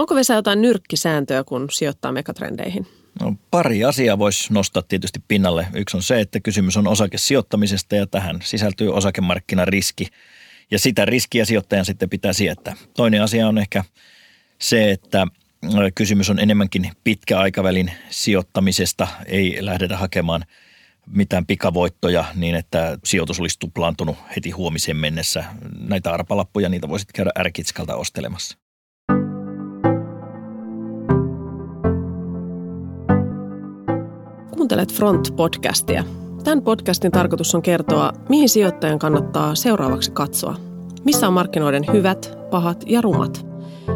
Onko Vesa jotain nyrkkisääntöä, kun sijoittaa megatrendeihin? No, pari asiaa voisi nostaa tietysti pinnalle. Yksi on se, että kysymys on osakesijoittamisesta ja tähän sisältyy osakemarkkinariski. Ja sitä riskiä sijoittajan sitten pitää sietää. Toinen asia on ehkä se, että kysymys on enemmänkin pitkäaikavälin sijoittamisesta. Ei lähdetä hakemaan mitään pikavoittoja niin, että sijoitus olisi tuplaantunut heti huomiseen mennessä. Näitä arpalappuja, niitä voisit käydä ärkitskalta ostelemassa. Kuuntelet Front-podcastia. Tämän podcastin tarkoitus on kertoa, mihin sijoittajan kannattaa seuraavaksi katsoa. Missä on markkinoiden hyvät, pahat ja rumat.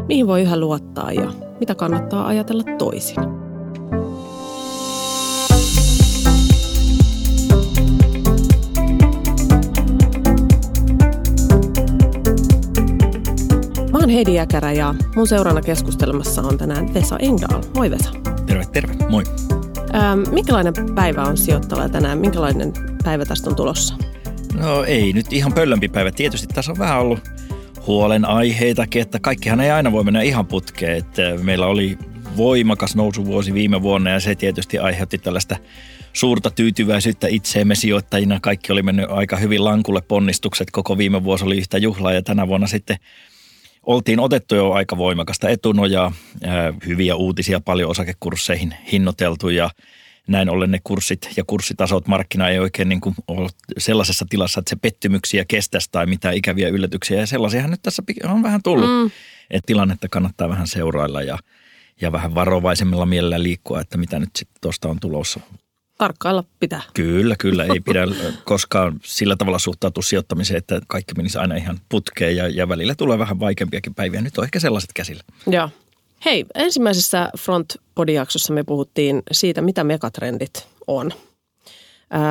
Mihin voi yhä luottaa ja mitä kannattaa ajatella toisin. Mä oon Heidi Jäkärä ja mun seurana keskustelemassa on tänään Vesa Engdahl. Moi Vesa. Terve, terve. Moi. Ähm, minkälainen päivä on sijoittava tänään? Minkälainen päivä tästä on tulossa? No ei nyt ihan pöllömpi päivä. Tietysti tässä on vähän ollut huolenaiheitakin, että kaikkihan ei aina voi mennä ihan putkeen. Että meillä oli voimakas nousuvuosi viime vuonna ja se tietysti aiheutti tällaista suurta tyytyväisyyttä itseemme sijoittajina. Kaikki oli mennyt aika hyvin lankulle ponnistukset. Koko viime vuosi oli yhtä juhlaa ja tänä vuonna sitten oltiin otettu jo aika voimakasta etunojaa. Hyviä uutisia paljon osakekursseihin hinnoiteltu ja näin ollen ne kurssit ja kurssitasot markkina ei oikein niin kuin ole sellaisessa tilassa, että se pettymyksiä kestäisi tai mitään ikäviä yllätyksiä. Ja sellaisiahan nyt tässä on vähän tullut, mm. että tilannetta kannattaa vähän seurailla ja, ja vähän varovaisemmilla mielellä liikkua, että mitä nyt sitten tuosta on tulossa. Tarkkailla pitää. Kyllä, kyllä. Ei pidä koskaan sillä tavalla suhtautua sijoittamiseen, että kaikki menisi aina ihan putkeen ja, ja välillä tulee vähän vaikeampiakin päiviä. Nyt on ehkä sellaiset käsillä. Joo. Hei, ensimmäisessä front jaksossa me puhuttiin siitä, mitä megatrendit on.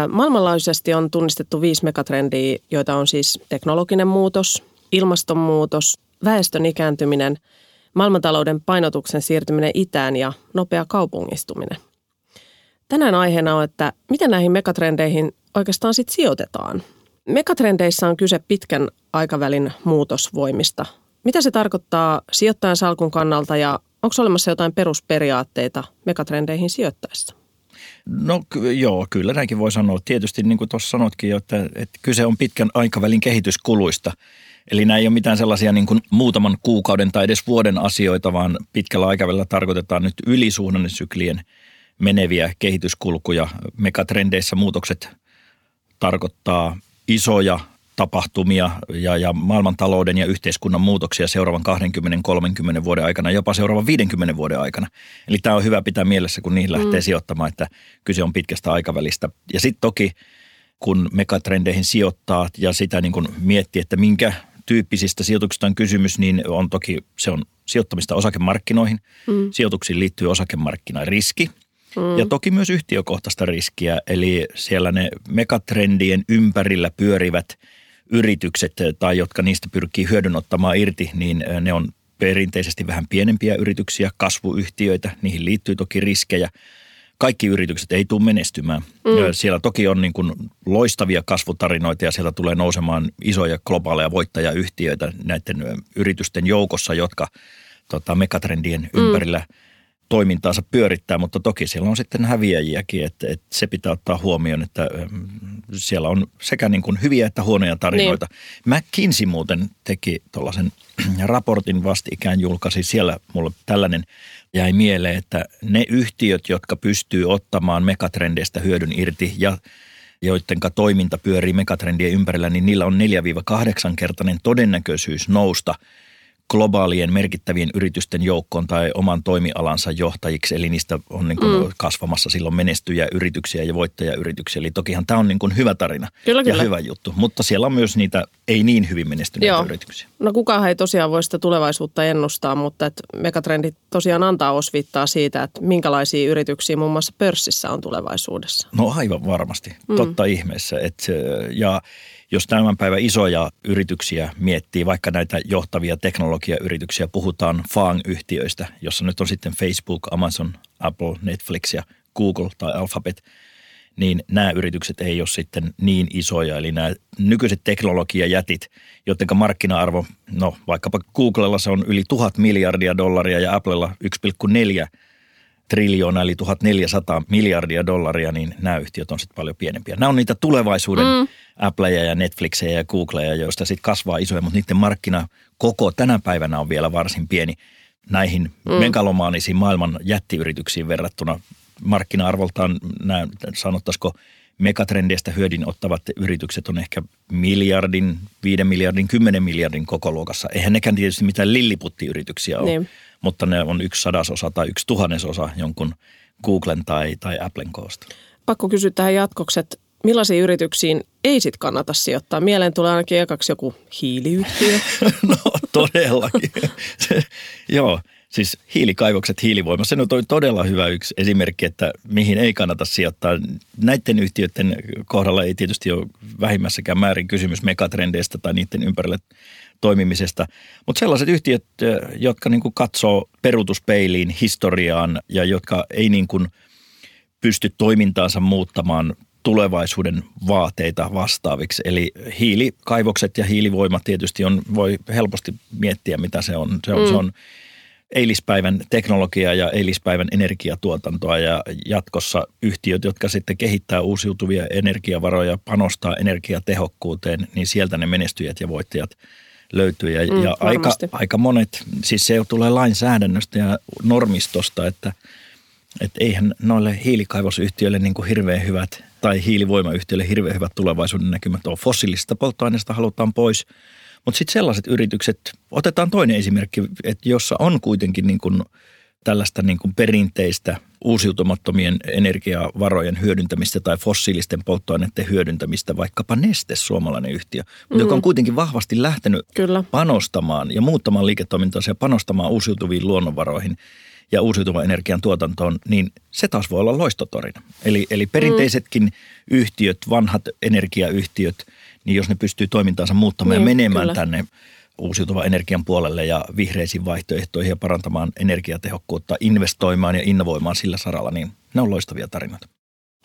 Maailmanlaajuisesti on tunnistettu viisi megatrendiä, joita on siis teknologinen muutos, ilmastonmuutos, väestön ikääntyminen, maailmantalouden painotuksen siirtyminen itään ja nopea kaupungistuminen. Tänään aiheena on, että miten näihin megatrendeihin oikeastaan sitten sijoitetaan. Megatrendeissä on kyse pitkän aikavälin muutosvoimista – mitä se tarkoittaa sijoittajan salkun kannalta ja onko olemassa jotain perusperiaatteita megatrendeihin sijoittaessa? No joo, kyllä näinkin voi sanoa. Tietysti niin kuin tuossa sanotkin jo, että, että kyse on pitkän aikavälin kehityskuluista. Eli nämä ei ole mitään sellaisia niin kuin muutaman kuukauden tai edes vuoden asioita, vaan pitkällä aikavälillä tarkoitetaan nyt ylisuhdannesyklien meneviä kehityskulkuja. Megatrendeissä muutokset tarkoittaa isoja tapahtumia ja, ja maailmantalouden ja yhteiskunnan muutoksia seuraavan 20-30 vuoden aikana, jopa seuraavan 50 vuoden aikana. Eli tämä on hyvä pitää mielessä, kun niihin lähtee mm. sijoittamaan, että kyse on pitkästä aikavälistä. Ja sitten toki, kun megatrendeihin sijoittaa ja sitä niin kun miettii, että minkä tyyppisistä sijoituksista on kysymys, niin on toki se on sijoittamista osakemarkkinoihin. Mm. Sijoituksiin liittyy osakemarkkinariski – Mm. Ja toki myös yhtiökohtaista riskiä, eli siellä ne megatrendien ympärillä pyörivät yritykset tai jotka niistä pyrkii hyödyn ottamaan irti, niin ne on perinteisesti vähän pienempiä yrityksiä, kasvuyhtiöitä, niihin liittyy toki riskejä. Kaikki yritykset ei tule menestymään. Mm. Siellä toki on niin kuin loistavia kasvutarinoita ja sieltä tulee nousemaan isoja globaaleja voittajayhtiöitä näiden yritysten joukossa, jotka tota, megatrendien mm. ympärillä – toimintaansa pyörittää, mutta toki siellä on sitten häviäjiäkin, että, että se pitää ottaa huomioon, että ähm, siellä on sekä niin kuin hyviä että huonoja tarinoita. Niin. McKinsey muuten teki tuollaisen raportin vastikään julkaisi, siellä mulle tällainen jäi mieleen, että ne yhtiöt, jotka pystyy ottamaan megatrendeistä hyödyn irti ja joiden toiminta pyörii megatrendien ympärillä, niin niillä on 4-8 kertainen todennäköisyys nousta – globaalien merkittävien yritysten joukkoon tai oman toimialansa johtajiksi, eli niistä on niin kuin mm. kasvamassa silloin menestyjä yrityksiä ja voittajayrityksiä. Eli tokihan tämä on niin kuin hyvä tarina kyllä, ja kyllä. hyvä juttu, mutta siellä on myös niitä ei niin hyvin menestyneitä Joo. yrityksiä. No kukaan ei tosiaan voi sitä tulevaisuutta ennustaa, mutta et megatrendit tosiaan antaa osviittaa siitä, että minkälaisia yrityksiä muun muassa pörssissä on tulevaisuudessa. No aivan varmasti, mm. totta ihmeessä. Et, ja jos tämän päivän isoja yrityksiä miettii, vaikka näitä johtavia teknologiayrityksiä, puhutaan FAANG-yhtiöistä, jossa nyt on sitten Facebook, Amazon, Apple, Netflix ja Google tai Alphabet, niin nämä yritykset ei ole sitten niin isoja. Eli nämä nykyiset teknologiajätit, joiden markkina-arvo, no vaikkapa Googlella se on yli tuhat miljardia dollaria ja Applella 1,4 triljoona eli 1400 miljardia dollaria, niin nämä yhtiöt on sitten paljon pienempiä. Nämä on niitä tulevaisuuden mm. Appleja ja Netflixejä ja Googleja, joista sitten kasvaa isoja, mutta niiden markkina koko tänä päivänä on vielä varsin pieni näihin mm. megalomaanisiin maailman jättiyrityksiin verrattuna. Markkina-arvoltaan nämä, sanottaisiko megatrendeistä hyödyn ottavat yritykset on ehkä miljardin, viiden miljardin, kymmenen miljardin kokoluokassa. Eihän nekään tietysti mitään lilliputtiyrityksiä ole. Niin mutta ne on yksi sadasosa tai yksi tuhannesosa jonkun Googlen tai, tai Applen koosta. Pakko kysyä tähän jatkoksi, että millaisiin yrityksiin ei sit kannata sijoittaa? Mieleen tulee ainakin ekaksi joku hiiliyhtiö. no todellakin. Joo, siis hiilikaivokset, hiilivoima, se on todella hyvä yksi esimerkki, että mihin ei kannata sijoittaa. Näiden yhtiöiden kohdalla ei tietysti ole vähimmässäkään määrin kysymys megatrendeistä tai niiden ympärille toimimisesta. Mutta sellaiset yhtiöt, jotka niin kuin katsoo peruutuspeiliin historiaan ja jotka ei niin kuin pysty toimintaansa muuttamaan tulevaisuuden vaateita vastaaviksi. Eli hiilikaivokset ja hiilivoima tietysti on, voi helposti miettiä, mitä se on. Se on, mm. se on eilispäivän teknologia ja eilispäivän energiatuotantoa ja jatkossa yhtiöt, jotka sitten kehittää uusiutuvia energiavaroja, panostaa energiatehokkuuteen, niin sieltä ne menestyjät ja voittajat – löytyy. Ja, mm, ja aika, aika monet, siis se tulee lainsäädännöstä ja normistosta, että, että eihän noille hiilikaivosyhtiöille niin kuin hirveän hyvät tai hiilivoimayhtiöille hirveän hyvät tulevaisuuden näkymät ole. Fossiilisista polttoaineista halutaan pois. Mutta sitten sellaiset yritykset, otetaan toinen esimerkki, että jossa on kuitenkin niin kuin – tällaista niin kuin perinteistä uusiutumattomien energiavarojen hyödyntämistä tai fossiilisten polttoaineiden hyödyntämistä, vaikkapa Neste, suomalainen yhtiö, mm. joka on kuitenkin vahvasti lähtenyt Kyllä. panostamaan ja muuttamaan liiketoimintaansa ja panostamaan uusiutuviin luonnonvaroihin ja uusiutuvan energian tuotantoon, niin se taas voi olla loistotorina. Eli, eli perinteisetkin mm. yhtiöt, vanhat energiayhtiöt, niin jos ne pystyy toimintaansa muuttamaan niin, ja menemään kyllä. tänne uusiutuvan energian puolelle ja vihreisiin vaihtoehtoihin ja parantamaan energiatehokkuutta, investoimaan ja innovoimaan sillä saralla, niin ne on loistavia tarinoita.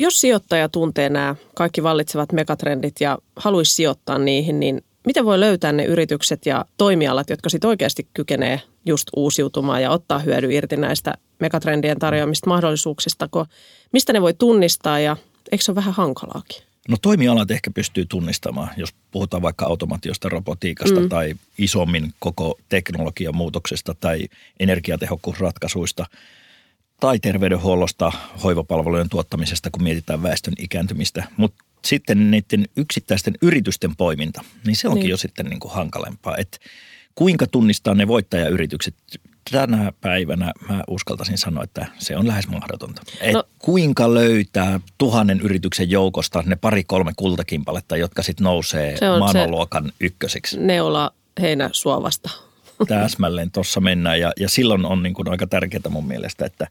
Jos sijoittaja tuntee nämä kaikki vallitsevat megatrendit ja haluaisi sijoittaa niihin, niin miten voi löytää ne yritykset ja toimialat, jotka sitten oikeasti kykenee just uusiutumaan ja ottaa hyödy irti näistä megatrendien tarjoamista mahdollisuuksista, kun mistä ne voi tunnistaa ja eikö se ole vähän hankalaakin? No toimialat ehkä pystyy tunnistamaan, jos puhutaan vaikka automaatiosta, robotiikasta mm. tai isommin koko teknologian muutoksesta tai energiatehokkuusratkaisuista tai terveydenhuollosta, hoivapalvelujen tuottamisesta, kun mietitään väestön ikääntymistä. Mutta sitten niiden yksittäisten yritysten poiminta, niin se onkin niin. jo sitten niin kuin hankalempaa. Että kuinka tunnistaa ne voittajayritykset? Tänä päivänä mä uskaltaisin sanoa, että se on lähes mahdotonta. Et no, kuinka löytää tuhannen yrityksen joukosta ne pari-kolme kultakimpaletta, jotka sitten nousee maailmanluokan ykköseksi? Neula heinä suovasta. Täsmälleen tuossa mennään ja, ja silloin on niin kuin aika tärkeää mun mielestä, että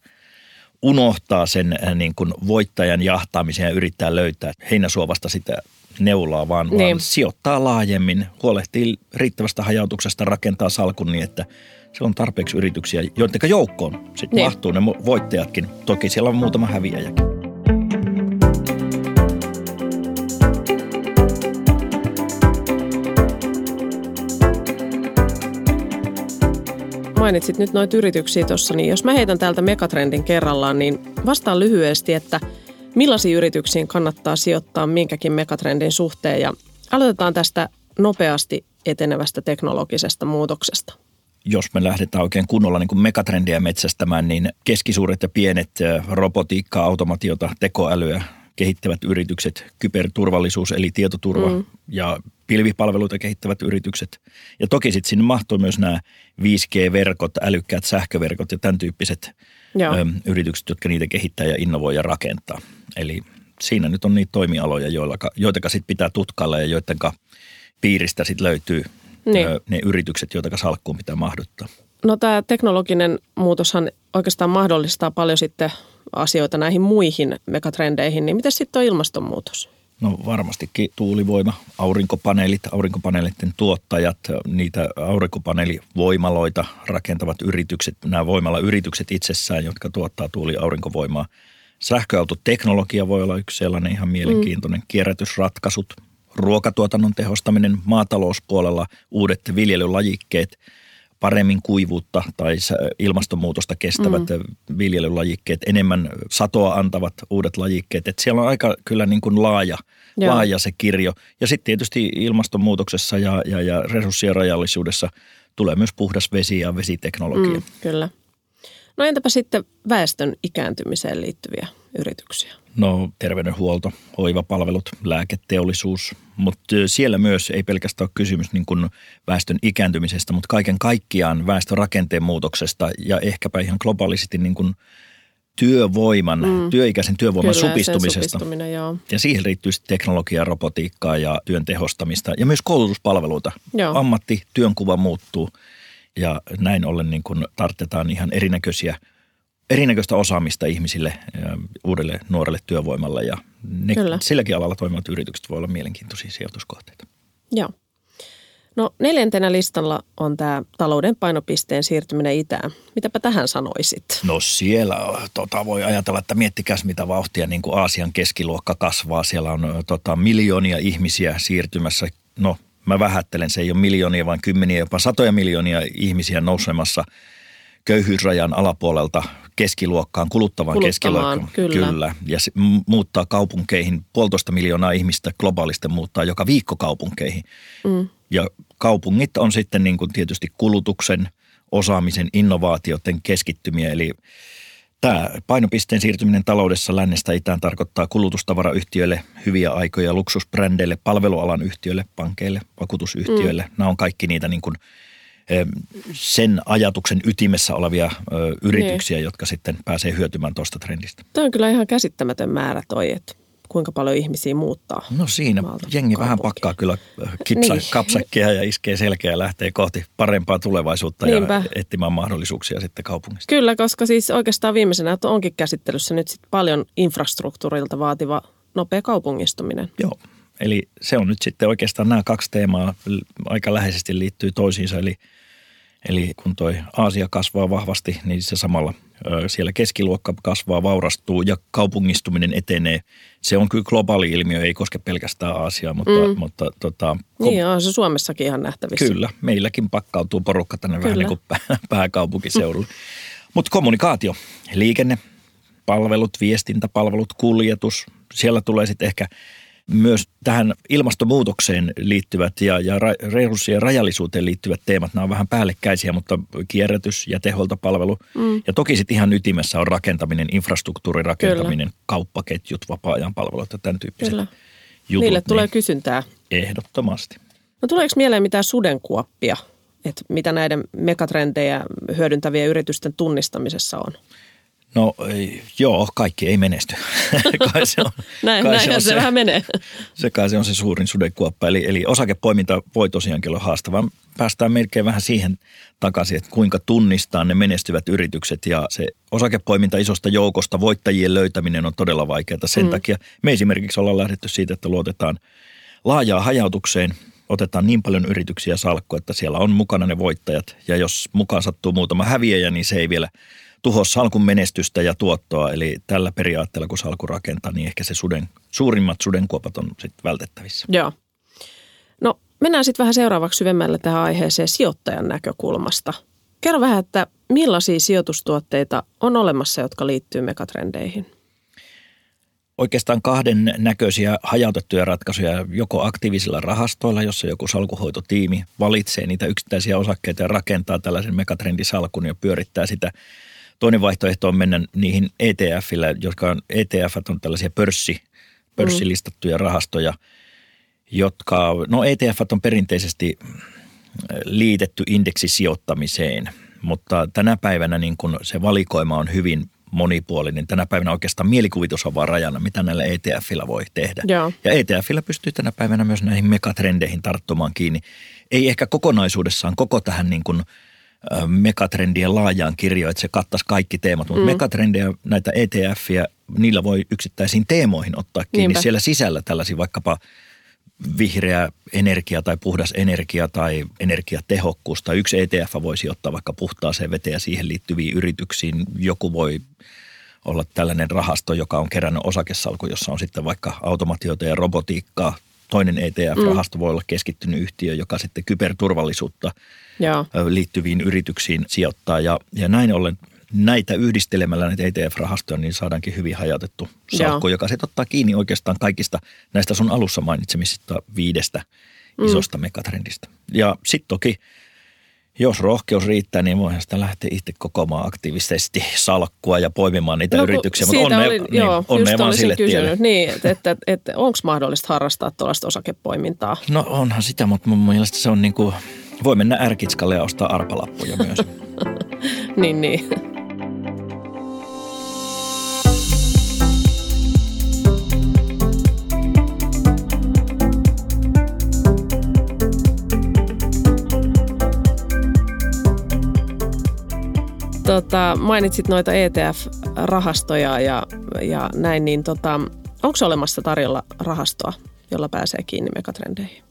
unohtaa sen äh, niin kuin voittajan jahtaamisen ja yrittää löytää heinäsuovasta sitä neulaa, vaan, niin. vaan sijoittaa laajemmin, huolehtii riittävästä hajautuksesta, rakentaa salkun niin, että – siellä on tarpeeksi yrityksiä, joiden joukkoon sitten niin. mahtuu ne voittajatkin. Toki siellä on muutama häviäjäkin. Mainitsit nyt noita yrityksiä tuossa, niin jos mä heitän täältä megatrendin kerrallaan, niin vastaan lyhyesti, että millaisiin yrityksiin kannattaa sijoittaa minkäkin megatrendin suhteen ja aloitetaan tästä nopeasti etenevästä teknologisesta muutoksesta jos me lähdetään oikein kunnolla niin kuin megatrendiä metsästämään, niin keskisuuret ja pienet robotiikkaa, automatiota, tekoälyä kehittävät yritykset, kyberturvallisuus eli tietoturva mm. ja pilvipalveluita kehittävät yritykset. Ja toki sitten sinne mahtuu myös nämä 5G-verkot, älykkäät sähköverkot ja tämän tyyppiset ö, yritykset, jotka niitä kehittää ja innovoi ja rakentaa. Eli siinä nyt on niitä toimialoja, joita sitten pitää tutkailla ja joiden piiristä sitten löytyy niin. ne yritykset, joita salkkuun pitää mahduttaa. No tämä teknologinen muutoshan oikeastaan mahdollistaa paljon sitten asioita näihin muihin megatrendeihin, niin miten sitten on ilmastonmuutos? No varmastikin tuulivoima, aurinkopaneelit, aurinkopaneelitten tuottajat, niitä aurinkopaneelivoimaloita rakentavat yritykset, nämä voimalla yritykset itsessään, jotka tuottaa tuuli- aurinkovoimaa, Sähköautoteknologia voi olla yksi sellainen ihan mielenkiintoinen. Mm. Kierrätysratkaisut, ruokatuotannon tehostaminen, maatalouspuolella uudet viljelylajikkeet, paremmin kuivuutta tai ilmastonmuutosta kestävät mm. viljelylajikkeet, enemmän satoa antavat uudet lajikkeet. Et siellä on aika kyllä niin kuin laaja, laaja se kirjo. Ja sitten tietysti ilmastonmuutoksessa ja, ja, ja resurssien rajallisuudessa tulee myös puhdas vesi ja vesiteknologia. Mm, kyllä. No entäpä sitten väestön ikääntymiseen liittyviä yrityksiä? No terveydenhuolto, hoivapalvelut, lääketeollisuus, mutta siellä myös ei pelkästään ole kysymys niin kuin väestön ikääntymisestä, mutta kaiken kaikkiaan väestörakenteen muutoksesta ja ehkäpä ihan globaalisti niin kuin työvoiman, mm. työikäisen työvoiman Kyllä, supistumisesta. Joo. Ja siihen liittyy teknologiaa, robotiikkaa ja työn tehostamista ja myös koulutuspalveluita. Joo. Ammatti, työnkuva muuttuu ja näin ollen niin kuin tarvitaan ihan erinäköisiä – erinäköistä osaamista ihmisille, uudelle nuorelle työvoimalle ja ne, silläkin alalla toimivat yritykset voi olla mielenkiintoisia sijoituskohteita. Joo. No neljäntenä listalla on tämä talouden painopisteen siirtyminen itään. Mitäpä tähän sanoisit? No siellä tota, voi ajatella, että miettikäs mitä vauhtia niin kuin Aasian keskiluokka kasvaa. Siellä on tota, miljoonia ihmisiä siirtymässä. No mä vähättelen, se ei ole miljoonia, vaan kymmeniä, jopa satoja miljoonia ihmisiä nousemassa – köyhyysrajan alapuolelta keskiluokkaan, kuluttavaan keskiluokkaan. Kyllä. kyllä. Ja se muuttaa kaupunkeihin, puolitoista miljoonaa ihmistä globaalisesti muuttaa joka viikko kaupunkeihin. Mm. Ja kaupungit on sitten niin kuin tietysti kulutuksen, osaamisen, innovaatioiden keskittymiä. Eli tämä painopisteen siirtyminen taloudessa lännestä itään tarkoittaa kulutustavarayhtiöille hyviä aikoja, luksusbrändeille, palvelualan yhtiöille, pankeille, vakuutusyhtiöille. Mm. Nämä on kaikki niitä niin kuin – sen ajatuksen ytimessä olevia yrityksiä, niin. jotka sitten pääsee hyötymään tuosta trendistä. Tämä on kyllä ihan käsittämätön määrä toi, että kuinka paljon ihmisiä muuttaa. No siinä jengi kaupunkiin. vähän pakkaa kyllä kipsa, niin. kapsakkia ja iskee selkeä ja lähtee kohti parempaa tulevaisuutta Niinpä. ja etsimään mahdollisuuksia sitten kaupungista. Kyllä, koska siis oikeastaan viimeisenä että onkin käsittelyssä nyt sit paljon infrastruktuurilta vaativa nopea kaupungistuminen. Joo, eli se on nyt sitten oikeastaan nämä kaksi teemaa aika läheisesti liittyy toisiinsa, eli – Eli kun toi Aasia kasvaa vahvasti, niin se samalla siellä keskiluokka kasvaa, vaurastuu ja kaupungistuminen etenee. Se on kyllä globaali ilmiö, ei koske pelkästään Aasiaa, mutta... Mm. mutta tota, kom- niin on se Suomessakin ihan nähtävissä. Kyllä, meilläkin pakkautuu porukka tänne kyllä. vähän niin kuin pääkaupunkiseudulle. mutta kommunikaatio, liikenne, palvelut, viestintäpalvelut, kuljetus, siellä tulee sitten ehkä myös tähän ilmastonmuutokseen liittyvät ja, ja resurssien rajallisuuteen liittyvät teemat, nämä on vähän päällekkäisiä, mutta kierrätys ja teholtapalvelu. Mm. Ja toki sitten ihan ytimessä on rakentaminen, infrastruktuurin rakentaminen, Kyllä. kauppaketjut, vapaa-ajan palvelut ja tämän tyyppiset Kyllä. jutut. Niille tulee niin kysyntää. Ehdottomasti. No tuleeko mieleen mitään sudenkuoppia, että mitä näiden megatrendejä hyödyntävien yritysten tunnistamisessa on? No joo, kaikki ei menesty. kai se on, Näin, kai se, on se, se vähän menee. Se kai se on se suurin sudenkuoppa. Eli, eli osakepoiminta voi tosiaankin olla haastavaa. Päästään melkein vähän siihen takaisin, että kuinka tunnistaa ne menestyvät yritykset. Ja se osakepoiminta isosta joukosta, voittajien löytäminen on todella vaikeaa. Sen mm. takia me esimerkiksi ollaan lähdetty siitä, että luotetaan laajaa hajautukseen – otetaan niin paljon yrityksiä salkku, että siellä on mukana ne voittajat. Ja jos mukaan sattuu muutama häviäjä, niin se ei vielä tuho salkun menestystä ja tuottoa. Eli tällä periaatteella, kun salku rakentaa, niin ehkä se suden, suurimmat sudenkuopat on sitten vältettävissä. Joo. No mennään sitten vähän seuraavaksi syvemmälle tähän aiheeseen sijoittajan näkökulmasta. Kerro vähän, että millaisia sijoitustuotteita on olemassa, jotka liittyy megatrendeihin? Oikeastaan kahden näköisiä hajautettuja ratkaisuja, joko aktiivisilla rahastoilla, jossa joku salkuhoitotiimi valitsee niitä yksittäisiä osakkeita ja rakentaa tällaisen megatrendisalkun ja pyörittää sitä – Toinen vaihtoehto on mennä niihin ETFillä, jotka on, ETF on tällaisia pörssi, pörssilistattuja rahastoja, jotka, no ETF on perinteisesti liitetty indeksisijoittamiseen, mutta tänä päivänä niin kun se valikoima on hyvin monipuolinen. Tänä päivänä oikeastaan mielikuvitus on vaan rajana, mitä näillä ETFillä voi tehdä. Joo. Ja ETFillä pystyy tänä päivänä myös näihin megatrendeihin tarttumaan kiinni. Ei ehkä kokonaisuudessaan koko tähän niin kuin – megatrendien laajaan kirjoon, että se kattaisi kaikki teemat, mutta mm. megatrendejä, näitä ETFiä, niillä voi yksittäisiin teemoihin ottaa kiinni. Niinpä. Siellä sisällä tällaisia vaikkapa vihreä energia tai puhdas energia tai energiatehokkuus tai yksi ETF voisi ottaa vaikka puhtaaseen veteen ja siihen liittyviin yrityksiin. Joku voi olla tällainen rahasto, joka on kerännyt osakesalku, jossa on sitten vaikka automatioita ja robotiikkaa. Toinen ETF-rahasto mm. voi olla keskittynyt yhtiö, joka sitten kyberturvallisuutta Joo. liittyviin yrityksiin sijoittaa. Ja, ja näin ollen näitä yhdistelemällä näitä ETF-rahastoja, niin saadaankin hyvin hajautettu salkku, Joo. joka sitten ottaa kiinni oikeastaan kaikista näistä sun alussa mainitsemisista viidestä mm. isosta megatrendistä. Ja sitten toki jos rohkeus riittää, niin voihan sitä lähteä itse kokoamaan aktiivisesti salkkua ja poimimaan niitä no, yrityksiä. Mutta onne, olin, niin, joo, onne vaan sille kysynyt, tielle. Niin, että, että, että onko mahdollista harrastaa tuollaista osakepoimintaa? No onhan sitä, mutta mun mielestä se on niin kuin, voi mennä ärkitskalle ja ostaa arpalappuja myös. niin, niin. Tota, mainitsit noita ETF-rahastoja ja, ja näin, niin tota, onko olemassa tarjolla rahastoa, jolla pääsee kiinni megatrendeihin?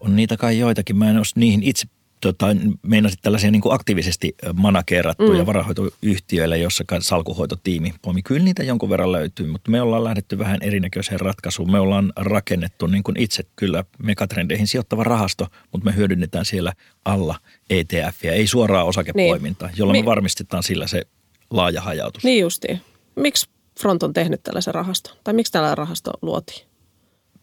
On niitä kai joitakin. Mä en ole niihin itse tota, meinasit tällaisia niin kuin aktiivisesti manakeerattuja mm. varahoitoyhtiöille, jossa salkuhoitotiimi poimi. Kyllä niitä jonkun verran löytyy, mutta me ollaan lähdetty vähän erinäköiseen ratkaisuun. Me ollaan rakennettu niin kuin itse kyllä megatrendeihin sijoittava rahasto, mutta me hyödynnetään siellä alla ETF ja ei suoraa osakepoimintaa, niin. jolloin Me... me varmistetaan sillä se laaja hajautus. Niin justiin. Miksi Front on tehnyt tällaisen rahaston? Tai miksi tällainen rahasto luotiin?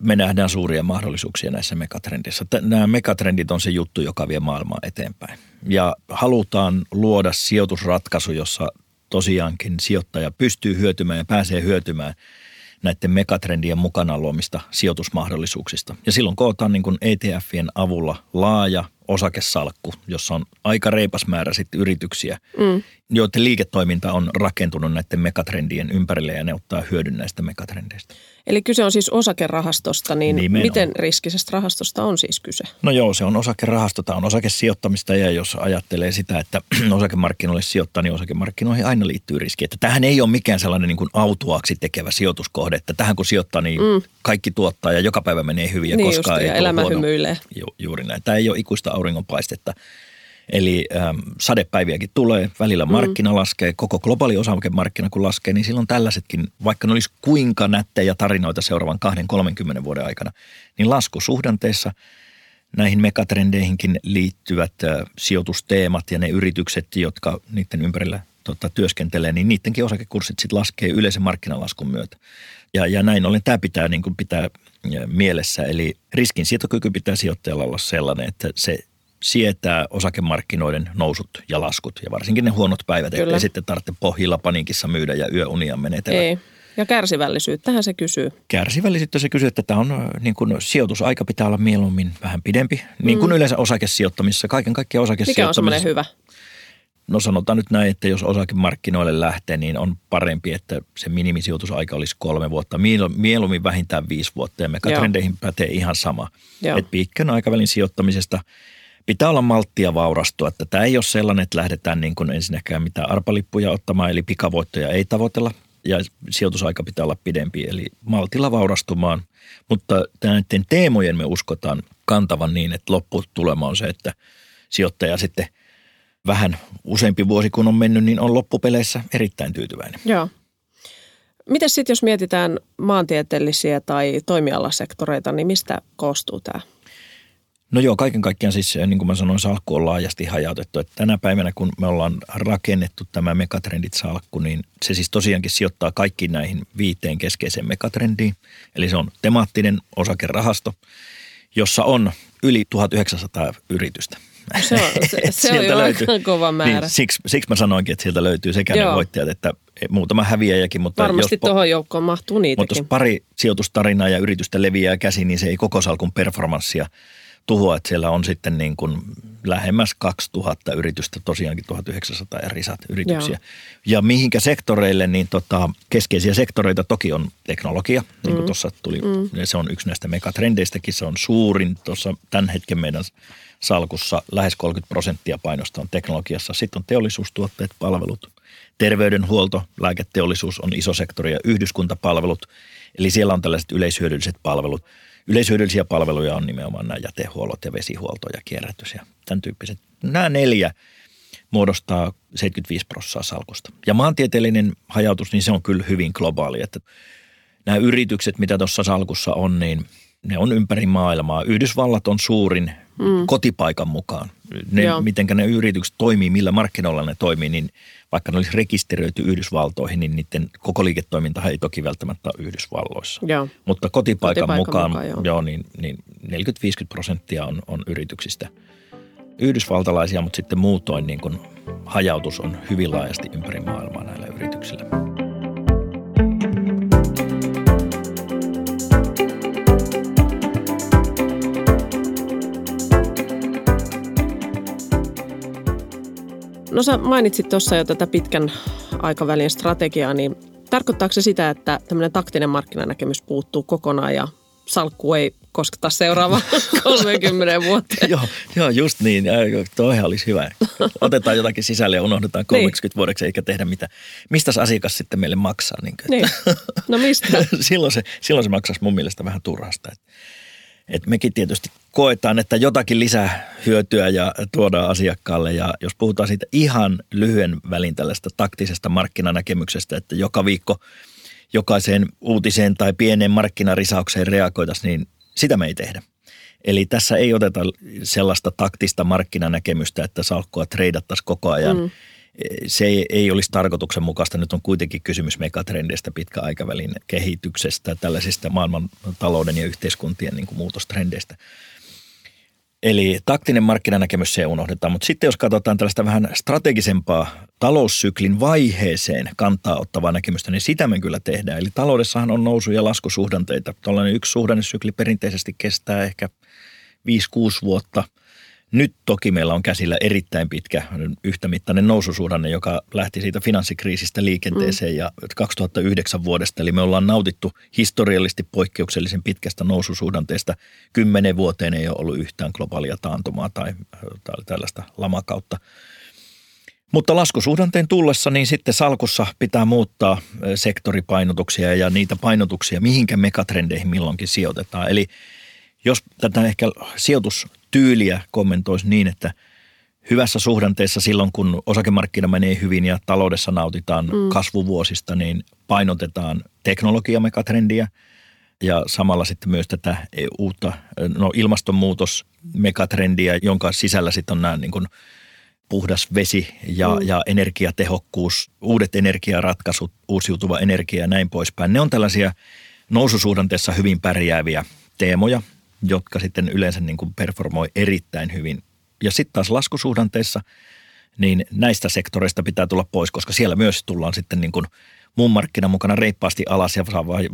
Me nähdään suuria mahdollisuuksia näissä megatrendissä. Nämä megatrendit on se juttu, joka vie maailmaa eteenpäin. Ja halutaan luoda sijoitusratkaisu, jossa tosiaankin sijoittaja pystyy hyötymään ja pääsee hyötymään näiden megatrendien mukana luomista sijoitusmahdollisuuksista. Ja silloin kootaan niin ETFien avulla laaja osakesalkku, jossa on aika reipas määrä sitten yrityksiä, mm. joiden liiketoiminta on rakentunut näiden megatrendien ympärille ja ne ottaa hyödyn näistä megatrendeistä. Eli kyse on siis osakerahastosta, niin Nimenomaan. miten riskisestä rahastosta on siis kyse? No joo, se on osakerahasto, tämä on osakesijoittamista ja jos ajattelee sitä, että osakemarkkinoille sijoittaa, niin osakemarkkinoihin aina liittyy riski. Että tähän ei ole mikään sellainen niin kuin autuaksi tekevä sijoituskohde, että tähän kun sijoittaa, niin mm. kaikki tuottaa ja joka päivä menee hyvin ja niin koskaan just, ei ja elämä hymyilee. Ju, juuri näin. Tämä ei ole ikuista auringonpaistetta. Eli ähm, sadepäiviäkin tulee, välillä mm. markkina mm. laskee, koko globaali osakemarkkina kun laskee, niin silloin tällaisetkin, vaikka ne olisi kuinka nättejä tarinoita seuraavan 20-30 vuoden aikana, niin laskusuhdanteessa näihin megatrendeihinkin liittyvät äh, sijoitusteemat ja ne yritykset, jotka niiden ympärillä tota, työskentelee, niin niidenkin osakekurssit sitten laskee yleisen markkinalaskun myötä. Ja, ja näin ollen tämä pitää niin kuin pitää äh, mielessä, eli riskinsietokyky pitää sijoittajalla olla sellainen, että se sietää osakemarkkinoiden nousut ja laskut ja varsinkin ne huonot päivät, Kyllä. ettei sitten tarvitse pohjilla paniikissa myydä ja yöunia menetellä. Ei. Ja kärsivällisyyttähän se kysyy. Kärsivällisyyttä se kysyy, että tämä on niin kuin sijoitusaika pitää olla mieluummin vähän pidempi. Niin kuin mm. yleensä osakesijoittamisessa, kaiken kaikkiaan osakesijoittamisessa. Mikä on semmoinen hyvä? No sanotaan nyt näin, että jos osakemarkkinoille lähtee, niin on parempi, että se minimisijoitusaika olisi kolme vuotta. Mieluummin vähintään viisi vuotta ja megatrendeihin pätee ihan sama. Että pitkän aikavälin sijoittamisesta – pitää olla malttia vaurastua. Että tämä ei ole sellainen, että lähdetään niin kuin ensinnäkään mitään arpalippuja ottamaan, eli pikavoittoja ei tavoitella. Ja sijoitusaika pitää olla pidempi, eli maltilla vaurastumaan. Mutta näiden teemojen me uskotaan kantavan niin, että lopputulema on se, että sijoittaja sitten vähän useampi vuosi kun on mennyt, niin on loppupeleissä erittäin tyytyväinen. Joo. Miten sitten, jos mietitään maantieteellisiä tai toimialasektoreita, niin mistä koostuu tämä? No joo, kaiken kaikkiaan siis niin kuin mä sanoin, salkku on laajasti hajautettu. Että tänä päivänä, kun me ollaan rakennettu tämä megatrendit-salkku, niin se siis tosiaankin sijoittaa kaikki näihin viiteen keskeiseen megatrendiin. Eli se on temaattinen osakerahasto, jossa on yli 1900 yritystä. Se on, se, se on jo löytyy, aika kova määrä. Niin, siksi, siksi mä sanoinkin, että sieltä löytyy sekä Joo. ne voittajat että muutama häviäjäkin. Mutta Varmasti jos, tuohon joukkoon mahtuu niitäkin. Mutta jos pari sijoitustarinaa ja yritystä leviää käsi, niin se ei koko salkun performanssia – tuhoa, että siellä on sitten niin kuin lähemmäs 2000 yritystä, tosiaankin 1900 ja risat yrityksiä. Joo. Ja mihinkä sektoreille, niin tota, keskeisiä sektoreita toki on teknologia, niin kuin mm. tuossa tuli, mm. se on yksi näistä megatrendeistäkin, se on suurin tuossa tämän hetken meidän salkussa, lähes 30 prosenttia painosta on teknologiassa. Sitten on teollisuustuotteet, palvelut, terveydenhuolto, lääketeollisuus on iso sektori ja yhdyskuntapalvelut, eli siellä on tällaiset yleishyödylliset palvelut – Yleishyödyllisiä palveluja on nimenomaan nämä jätehuollot ja vesihuolto ja kierrätys ja tämän tyyppiset. Nämä neljä muodostaa 75 prosenttia salkusta. Ja maantieteellinen hajautus, niin se on kyllä hyvin globaali. Että nämä yritykset, mitä tuossa salkussa on, niin ne on ympäri maailmaa. Yhdysvallat on suurin mm. kotipaikan mukaan. Ne, miten ne yritykset toimii, millä markkinoilla ne toimii, niin vaikka ne olisi rekisteröity Yhdysvaltoihin, niin niiden koko liiketoiminta ei toki välttämättä ole Yhdysvalloissa. Joo. Mutta kotipaikan, kotipaikan mukaan, mukaan joo. Joo, niin, niin 40-50 prosenttia on, on yrityksistä yhdysvaltalaisia, mutta sitten muutoin niin kuin hajautus on hyvin laajasti ympäri maailmaa näillä yrityksillä. No sä mainitsit tuossa jo tätä pitkän aikavälin strategiaa, niin tarkoittaako se sitä, että tämmöinen taktinen markkinanäkemys puuttuu kokonaan ja salkku ei kosketa seuraava 30 vuotta. joo, joo, just niin. Toihan olisi hyvä. Otetaan jotakin sisälle ja unohdetaan 30 niin. vuodeksi eikä tehdä mitä. Mistä asiakas sitten meille maksaa? Niin, niin. No mistä? silloin, se, silloin se maksaisi mun mielestä vähän turhasta. Että et mekin tietysti koetaan, että jotakin lisää hyötyä ja tuodaan asiakkaalle. Ja jos puhutaan siitä ihan lyhyen välin tällaista taktisesta markkinanäkemyksestä, että joka viikko jokaiseen uutiseen tai pieneen markkinarisaukseen reagoitaisiin, niin sitä me ei tehdä. Eli tässä ei oteta sellaista taktista markkinanäkemystä, että salkkua treidattaisiin koko ajan mm se ei, ei olisi tarkoituksenmukaista. Nyt on kuitenkin kysymys megatrendeistä, pitkäaikavälin kehityksestä, tällaisista maailman talouden ja yhteiskuntien niin kuin muutostrendeistä. Eli taktinen markkinanäkemys se unohdetaan, mutta sitten jos katsotaan tällaista vähän strategisempaa taloussyklin vaiheeseen kantaa ottavaa näkemystä, niin sitä me kyllä tehdään. Eli taloudessahan on nousu- ja laskusuhdanteita. Tällainen yksi suhdannesykli perinteisesti kestää ehkä 5-6 vuotta – nyt toki meillä on käsillä erittäin pitkä yhtämittainen noususuhdanne, joka lähti siitä finanssikriisistä liikenteeseen mm. ja 2009 vuodesta. Eli me ollaan nautittu historiallisesti poikkeuksellisen pitkästä noususuhdanteesta. Kymmenen vuoteen ei ole ollut yhtään globaalia taantumaa tai, tai tällaista lamakautta. Mutta laskusuhdanteen tullessa, niin sitten salkussa pitää muuttaa sektoripainotuksia ja niitä painotuksia, mihinkä megatrendeihin milloinkin sijoitetaan. Eli jos tätä ehkä sijoitustyyliä kommentoisi niin, että hyvässä suhdanteessa silloin, kun osakemarkkina menee hyvin ja taloudessa nautitaan mm. kasvuvuosista, niin painotetaan teknologiamegatrendiä ja samalla sitten myös tätä uutta no, ilmastonmuutos megatrendiä, jonka sisällä sitten on nämä niin kuin puhdas vesi ja, mm. ja energiatehokkuus, uudet energiaratkaisut, uusiutuva energia ja näin poispäin. Ne on tällaisia noususuhdanteessa hyvin pärjääviä teemoja, jotka sitten yleensä niin kuin performoi erittäin hyvin. Ja sitten taas laskusuhdanteissa, niin näistä sektoreista pitää tulla pois, koska siellä myös tullaan sitten niin kuin muun markkinan mukana reippaasti alas ja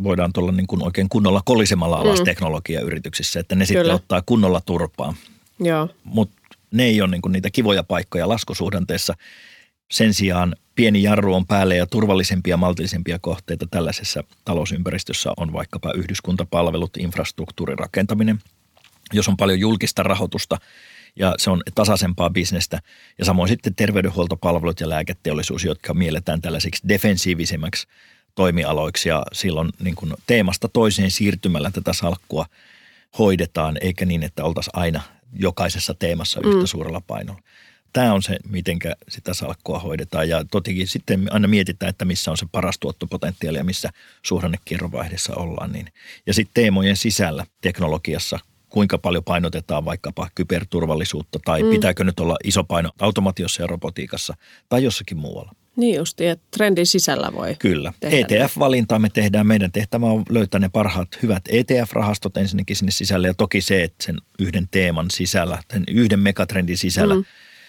voidaan tulla niin kuin oikein kunnolla kolisemalla alas mm. teknologiayrityksissä, että ne Kyllä. sitten ottaa kunnolla turpaa. Mutta ne ei ole niin kuin niitä kivoja paikkoja laskusuhdanteessa. Sen sijaan pieni jarru on päälle ja turvallisempia, maltillisempia kohteita tällaisessa talousympäristössä on vaikkapa yhdyskuntapalvelut, infrastruktuurin rakentaminen, jos on paljon julkista rahoitusta ja se on tasaisempaa bisnestä. Ja samoin sitten terveydenhuoltopalvelut ja lääketeollisuus, jotka mielletään tällaisiksi defensiivisemmäksi toimialoiksi ja silloin niin kuin teemasta toiseen siirtymällä tätä salkkua hoidetaan, eikä niin, että oltaisiin aina jokaisessa teemassa yhtä mm. suurella painolla tämä on se, miten sitä salkkua hoidetaan. Ja totikin sitten aina mietitään, että missä on se paras tuottopotentiaali ja missä suhdannekierrovaiheessa ollaan. Niin. Ja sitten teemojen sisällä teknologiassa, kuinka paljon painotetaan vaikkapa kyberturvallisuutta tai mm. pitääkö nyt olla iso paino automaatiossa ja robotiikassa tai jossakin muualla. Niin justi, että trendin sisällä voi Kyllä. ETF-valintaa me tehdään. Meidän tehtävä on löytää ne parhaat hyvät ETF-rahastot ensinnäkin sinne sisälle ja toki se, että sen yhden teeman sisällä, sen yhden megatrendin sisällä mm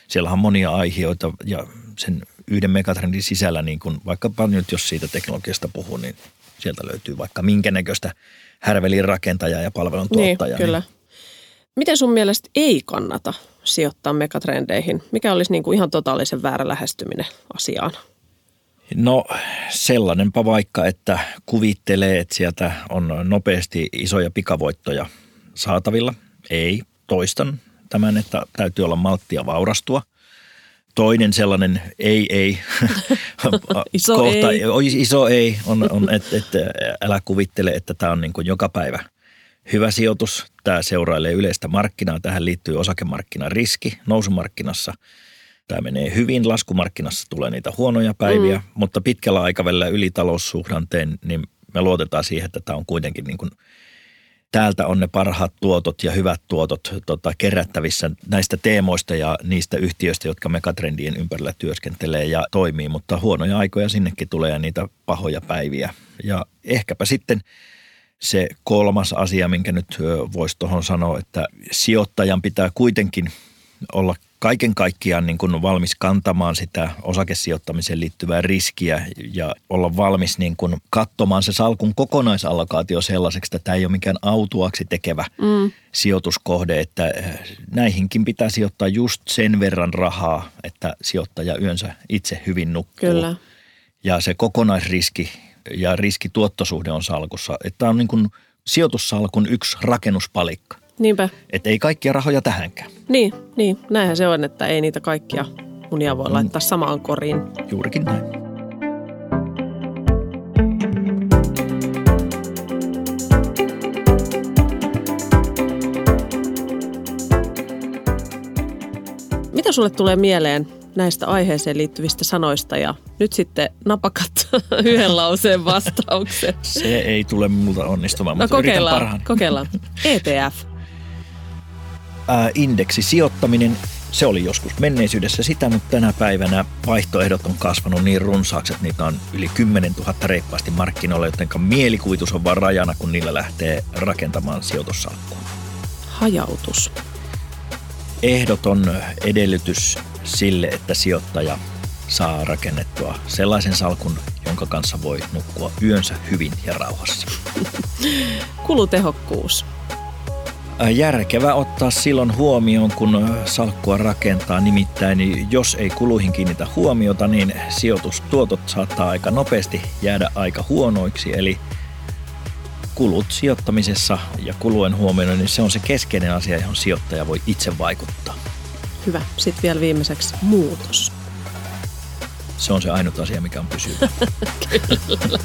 siellä on monia aiheita ja sen yhden megatrendin sisällä, niin kun vaikkapa nyt jos siitä teknologiasta puhuu, niin sieltä löytyy vaikka minkä näköistä härvelin rakentajaa ja palveluntuottajaa. Niin, kyllä. Niin. Miten sun mielestä ei kannata sijoittaa megatrendeihin? Mikä olisi niin kuin ihan totaalisen väärä lähestyminen asiaan? No sellainenpa vaikka, että kuvittelee, että sieltä on nopeasti isoja pikavoittoja saatavilla. Ei, toistan, tämän, että täytyy olla malttia vaurastua. Toinen sellainen ei, ei, iso kohta, ei. iso ei on, on että et, älä kuvittele, että tämä on niin kuin joka päivä hyvä sijoitus. Tämä seurailee yleistä markkinaa. Tähän liittyy osakemarkkinan riski nousumarkkinassa. Tämä menee hyvin, laskumarkkinassa tulee niitä huonoja päiviä, mm. mutta pitkällä aikavälillä ylitaloussuhdanteen, niin me luotetaan siihen, että tämä on kuitenkin niin kuin, täältä on ne parhaat tuotot ja hyvät tuotot tota, kerättävissä näistä teemoista ja niistä yhtiöistä, jotka megatrendien ympärillä työskentelee ja toimii, mutta huonoja aikoja sinnekin tulee ja niitä pahoja päiviä. Ja ehkäpä sitten se kolmas asia, minkä nyt voisi tuohon sanoa, että sijoittajan pitää kuitenkin olla kaiken kaikkiaan niin kuin valmis kantamaan sitä osakesijoittamiseen liittyvää riskiä ja olla valmis niin kuin katsomaan se salkun kokonaisallokaatio sellaiseksi, että tämä ei ole mikään autuaksi tekevä mm. sijoituskohde, että eh, näihinkin pitää sijoittaa just sen verran rahaa, että sijoittaja yönsä itse hyvin nukkuu. Kyllä. Ja se kokonaisriski ja riskituottosuhde on salkussa. Että tämä on niin kuin sijoitussalkun yksi rakennuspalikka. Niinpä. Että ei kaikkia rahoja tähänkään. Niin, niin, näinhän se on, että ei niitä kaikkia munia voi mm. laittaa samaan koriin. Juurikin näin. Mitä sulle tulee mieleen näistä aiheeseen liittyvistä sanoista ja nyt sitten napakat yhden lauseen vastaukset. Se ei tule muuta onnistumaan, no, mutta kokeillaan, kokeillaan. ETF. Ää, indeksisijoittaminen, se oli joskus menneisyydessä sitä, mutta tänä päivänä vaihtoehdot on kasvanut niin runsaaksi, että niitä on yli 10 000 reippaasti markkinoilla, joten mielikuvitus on vaan rajana, kun niillä lähtee rakentamaan sijoitussalkkua. Hajautus. Ehdoton edellytys sille, että sijoittaja saa rakennettua sellaisen salkun, jonka kanssa voi nukkua yönsä hyvin ja rauhassa. Kulutehokkuus. Järkevä ottaa silloin huomioon, kun salkkua rakentaa. Nimittäin jos ei kuluihin kiinnitä huomiota, niin sijoitustuotot saattaa aika nopeasti jäädä aika huonoiksi. Eli kulut sijoittamisessa ja kuluen huomioon, niin se on se keskeinen asia, johon sijoittaja voi itse vaikuttaa. Hyvä. Sitten vielä viimeiseksi muutos. Se on se ainut asia, mikä on pysyvä. Kyllä.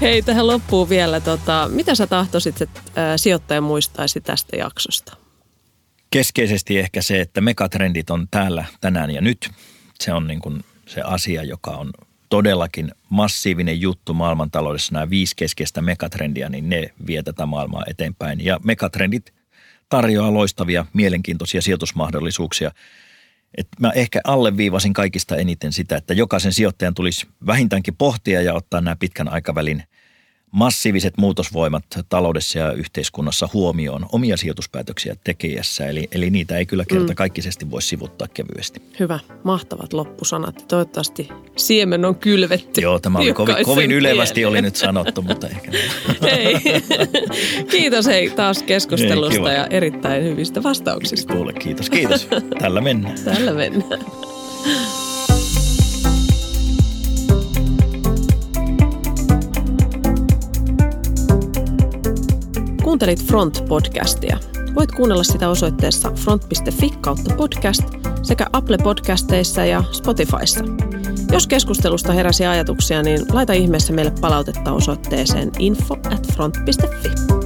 Hei, tähän loppuun vielä. Tota, mitä sä tahtoisit, että sijoittaja muistaisi tästä jaksosta? Keskeisesti ehkä se, että megatrendit on täällä tänään ja nyt. Se on niin kuin se asia, joka on todellakin massiivinen juttu maailmantaloudessa. Nämä viisi keskeistä megatrendiä, niin ne vie tätä maailmaa eteenpäin. Ja megatrendit tarjoaa loistavia, mielenkiintoisia sijoitusmahdollisuuksia. Et mä ehkä alleviivasin kaikista eniten sitä, että jokaisen sijoittajan tulisi vähintäänkin pohtia ja ottaa nämä pitkän aikavälin – massiiviset muutosvoimat taloudessa ja yhteiskunnassa huomioon omia sijoituspäätöksiä tekijässä. Eli, eli niitä ei kyllä kerta mm. kaikkisesti voi sivuttaa kevyesti. Hyvä, mahtavat loppusanat. Toivottavasti siemen on kylvetty. Joo, tämä oli kovin, kovin ylevästi oli nyt sanottu, mutta ehkä. hei. Kiitos hei taas keskustelusta hei, ja erittäin hyvistä vastauksista. Kuule, kiitos, kiitos. Tällä mennään. Tällä mennään. Kuuntelit Front-podcastia. Voit kuunnella sitä osoitteessa front.fi kautta podcast sekä Apple Podcasteissa ja Spotifyssa. Jos keskustelusta heräsi ajatuksia, niin laita ihmeessä meille palautetta osoitteeseen info at front.fi.